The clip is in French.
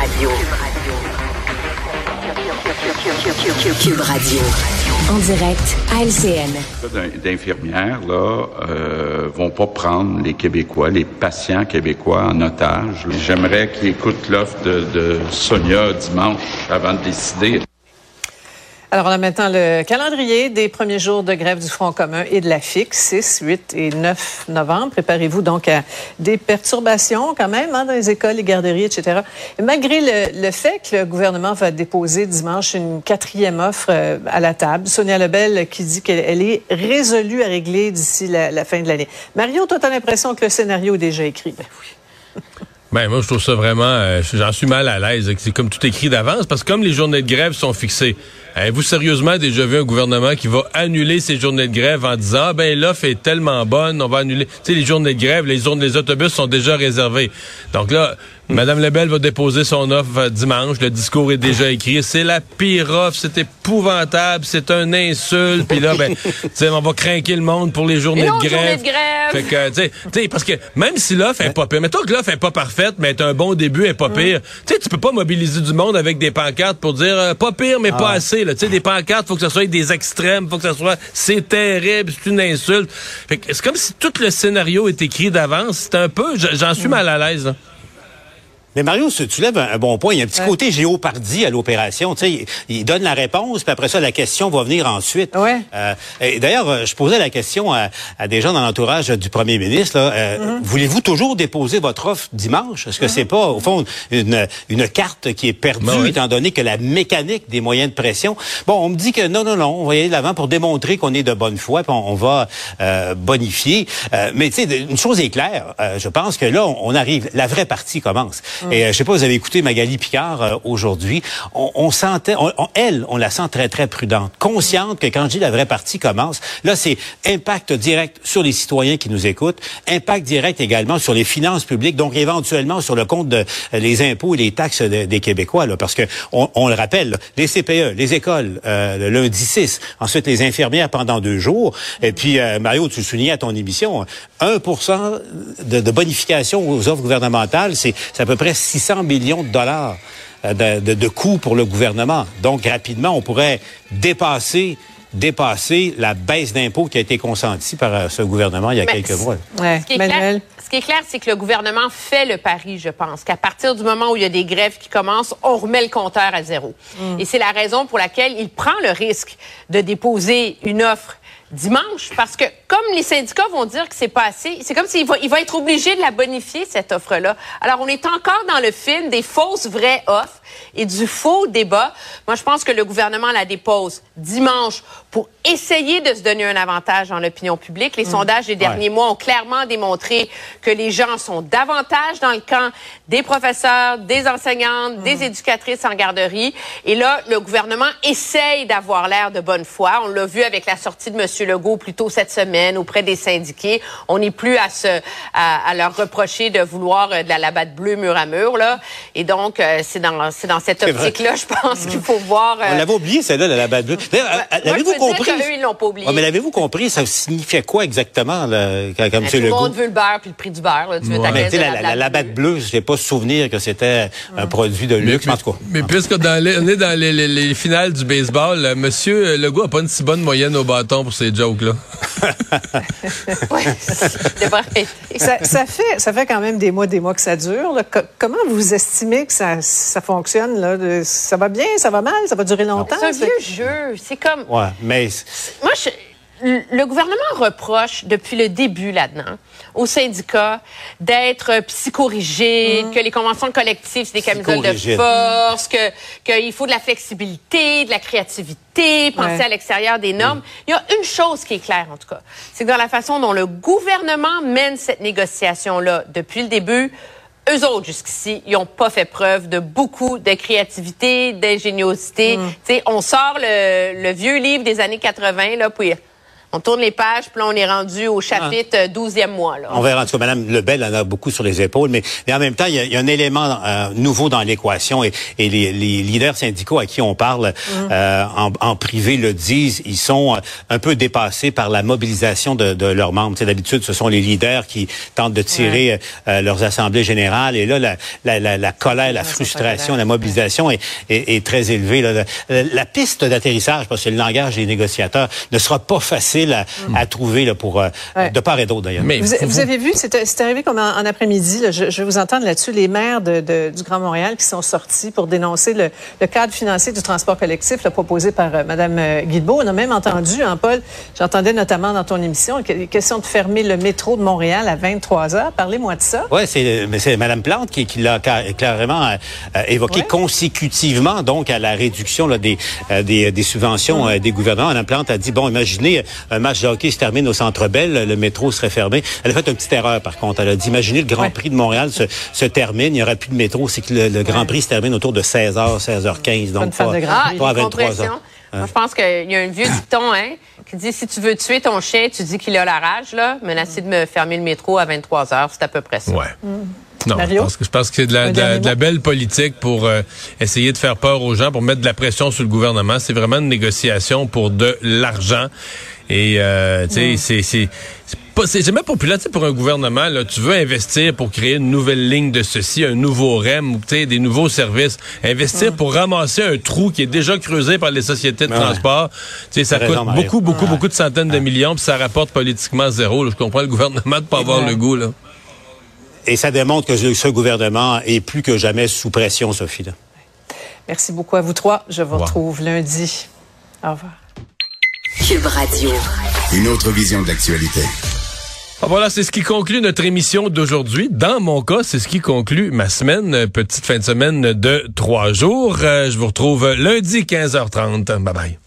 Radio. Cube Radio. En direct à LCN. D'infirmières, là, euh, vont pas prendre les Québécois, les patients québécois en otage. J'aimerais qu'ils écoutent l'offre de, de Sonia dimanche avant de décider. Alors, on a maintenant le calendrier des premiers jours de grève du Front commun et de la FIC, 6, 8 et 9 novembre. Préparez-vous donc à des perturbations quand même hein, dans les écoles, les garderies, etc. Et malgré le, fait que le gouvernement va déposer dimanche une quatrième offre euh, à la table, Sonia Lebel qui dit qu'elle est résolue à régler d'ici la, fin de l'année. Mario, toi, tu as l'impression que le scénario est déjà écrit? Ben oui. Ben moi je trouve ça vraiment, euh, j'en suis mal à l'aise. C'est comme tout écrit d'avance parce que comme les journées de grève sont fixées, Avez-vous sérieusement déjà vu un gouvernement qui va annuler ces journées de grève en disant ah, ben l'offre est tellement bonne, on va annuler. Tu sais les journées de grève, les zones les autobus sont déjà réservés. Donc là, Madame Lebel va déposer son offre euh, dimanche. Le discours est déjà écrit. C'est la pire offre. C'est épouvantable. C'est un insulte. Puis là, ben, on va craquer le monde pour les journées, de grève. Fait que, tu sais, parce que même si l'offre est pas pire, mettons que l'offre est pas parfaite, mais est un bon début, est pas pire. Tu sais, tu peux pas mobiliser du monde avec des pancartes pour dire euh, pas pire, mais pas Tu sais, des pancartes, faut que ce soit des extrêmes, faut que ce soit c'est terrible, c'est une insulte. C'est comme si tout le scénario est écrit d'avance. C'est un peu, j'en suis mal à l'aise. Mais Mario, tu lèves un, bon point. Il y a un petit côté géopardi à l'opération. Tu sais, il, donne la réponse, puis après ça, la question va venir ensuite. Ouais. Euh, D'ailleurs, euh, je posais la question à, des gens dans l'entourage du premier ministre. Euh, mm-hmm. Voulez-vous toujours déposer votre offre dimanche? Est-ce que mm-hmm. c'est pas, au fond, une, une carte qui est perdue, ben étant donné que la mécanique des moyens de pression... Bon, on me dit que non, non, non, on va y aller de l'avant pour démontrer qu'on est de bonne foi, puis on, va euh, bonifier. mais tu sais, une chose est claire. je pense que là, on arrive, la vraie partie commence. Et euh, je sais pas, vous avez écouté Magali Picard euh, aujourd'hui. On, sentait, elle, on la sent très très prudente, consciente que quand je dis la vraie partie commence, là c'est impact direct sur les citoyens qui nous écoutent, impact direct également sur les finances publiques, donc éventuellement sur le compte de euh, les impôts et les taxes des Québécois, là, parce que on, le rappelle, les CPE, les écoles, le lundi 6, ensuite les infirmières pendant deux jours, et puis Mario, tu le soulignais à ton émission, 1 de, de bonification aux offres gouvernementales, c'est à peu près 600 millions de dollars euh, de, de, coûts pour le gouvernement. Donc, rapidement, on pourrait dépasser dépasser la baisse d'impôts qui a été consentie par euh, ce gouvernement il y a quelques mois. ce, qui est clair, c'est que le gouvernement fait le pari, je pense, qu'à partir du moment où il y a des grèves qui commencent, on remet le compteur à zéro. Mm. Et c'est la raison pour laquelle il prend le risque de déposer une offre dimanche parce que comme les syndicats vont dire que c'est pas assez, c'est comme s'il il va être obligé de la bonifier cette offre-là. Alors on est encore dans le film des fausses vraies offres et du faux débat. Moi je pense que le gouvernement la dépose dimanche pour essayer de se donner un avantage dans l'opinion publique. Les mmh. sondages des derniers mois ont clairement démontré que les gens sont davantage dans le camp des professeurs, des enseignantes, des mmh. éducatrices en garderie et là le gouvernement essaye d'avoir l'air de bonne foi. On l'a vu avec la sortie de M. Legault plus tôt cette semaine auprès des syndiqués. On n'est plus à, se, à, leur reprocher de vouloir euh, de la labatte bleue mur à mur. Là. Et donc, euh, c'est dans, c'est dans cette optique-là, je pense qu'il faut voir... On l'avait oublié, celle-là, la bleue. L'avez-vous compris? Eux, ils l'ont pas oublié. mais l'avez-vous compris? Ça signifiait quoi exactement, là, quand, M. Legault? Tout le monde veut le beurre puis le prix du beurre. Là. Tu veux mais la, la, labatte bleue, je n'ai pas souvenir que c'était un produit de luxe, mais, en tout cas. Mais puisque dans les, on est dans les, les, finales du baseball, M. Legault n'a pas une si bonne moyenne au bâton pour ses là. ça, fait, ça fait quand même des mois, des mois que ça dure. comment vous estimez que ça, ça fonctionne? Là? Ça va bien, ça va mal, ça va durer longtemps? C'est un vieux jeu. C'est comme. Ouais, mais. Moi, je le gouvernement reproche depuis le début là-dedans aux syndicats d'être psychorigide, mmh. que les conventions collectives, c'est des camisoles de force, que qu'il faut de la flexibilité, de la créativité, penser à l'extérieur des normes. Mmh. Il y a une chose qui est claire, en tout cas, c'est que dans la façon dont le gouvernement mène cette négociation-là depuis le début, eux autres, jusqu'ici, ils n'ont pas fait preuve de beaucoup de créativité, d'ingéniosité. Mmh. On sort le, le, vieux livre des années 80, là, puis on tourne les pages, puis là, on est rendu au chapitre 12e mois. Là. On verra. En tout cas, Mme Lebel en a beaucoup sur les épaules, mais, mais en même temps, il y a, un élément nouveau dans l'équation et, et les, les, leaders syndicaux à qui on parle mm. en, en, privé le disent, ils sont un peu dépassés par la mobilisation de, de leurs membres. D'habitude, ce sont les leaders qui tentent de tirer leurs assemblées générales et là, la, la, la, la colère, la frustration, la mobilisation est, est, très élevée. Là. La, piste d'atterrissage, parce que le langage des négociateurs, ne sera pas facile à, mm. à trouver là, pour euh, de part et d'autre d'ailleurs. Mais vous, vous, avez vu, c'est arrivé comme en, après-midi. Je, je, vais vous entendre là-dessus. Les maires de, de, du Grand Montréal qui sont sortis pour dénoncer le, le cadre financier du transport collectif là, proposé par euh, Mme euh, Guilbeault. On a même entendu, hein, Paul, j'entendais notamment dans ton émission, question de fermer le métro de Montréal à 23 heures. Parlez-moi de ça. Oui, c'est Mme Plante qui, qui l'a clairement euh, évoqué consécutivement donc à la réduction là, des, euh, des, des, subventions euh, des gouvernements. Mme Plante a dit, bon, imaginez, un match de hockey se termine au Centre Bell, le métro serait fermé. Elle a fait une petite erreur, par contre. Elle a dit, imaginez, le Grand Prix de Montréal se, se termine, il n'y aura plus de métro, c'est que le, Grand Prix se termine autour de 16h, 16h15, donc pas, pas à 23 h Moi, je pense qu'il y a un vieux dicton hein, qui dit si tu veux tuer ton chien, tu dis qu'il a la rage, là. Menacé de me fermer le métro à 23 heures, c'est à peu près ça. Ouais. Mm. Non, je pense que, je pense que c'est de la, de, la, belle politique pour euh, essayer de faire peur aux gens, pour mettre de la pression sur le gouvernement. C'est vraiment une négociation pour de l'argent. Et euh, tu sais, c'est c'est jamais populaire pour un gouvernement. Là, tu veux investir pour créer une nouvelle ligne de ceci, un nouveau REM, ou des nouveaux services. Investir pour ramasser un trou qui est déjà creusé par les sociétés de transport. sais, ça coûte beaucoup, beaucoup, beaucoup de centaines de millions, puis ça rapporte politiquement zéro. Je comprends le gouvernement de pas avoir le goût. Là. Et ça démontre que ce gouvernement est plus que jamais sous pression, Sophie. Merci beaucoup à vous trois. Je vous retrouve lundi. Au revoir. Cube Radio. Une autre vision de l'actualité. Ah, voilà, c'est ce qui conclut notre émission d'aujourd'hui. Dans mon cas, c'est ce qui conclut ma semaine, petite fin de semaine de trois jours. Euh, je vous retrouve lundi 15h30. Bye bye.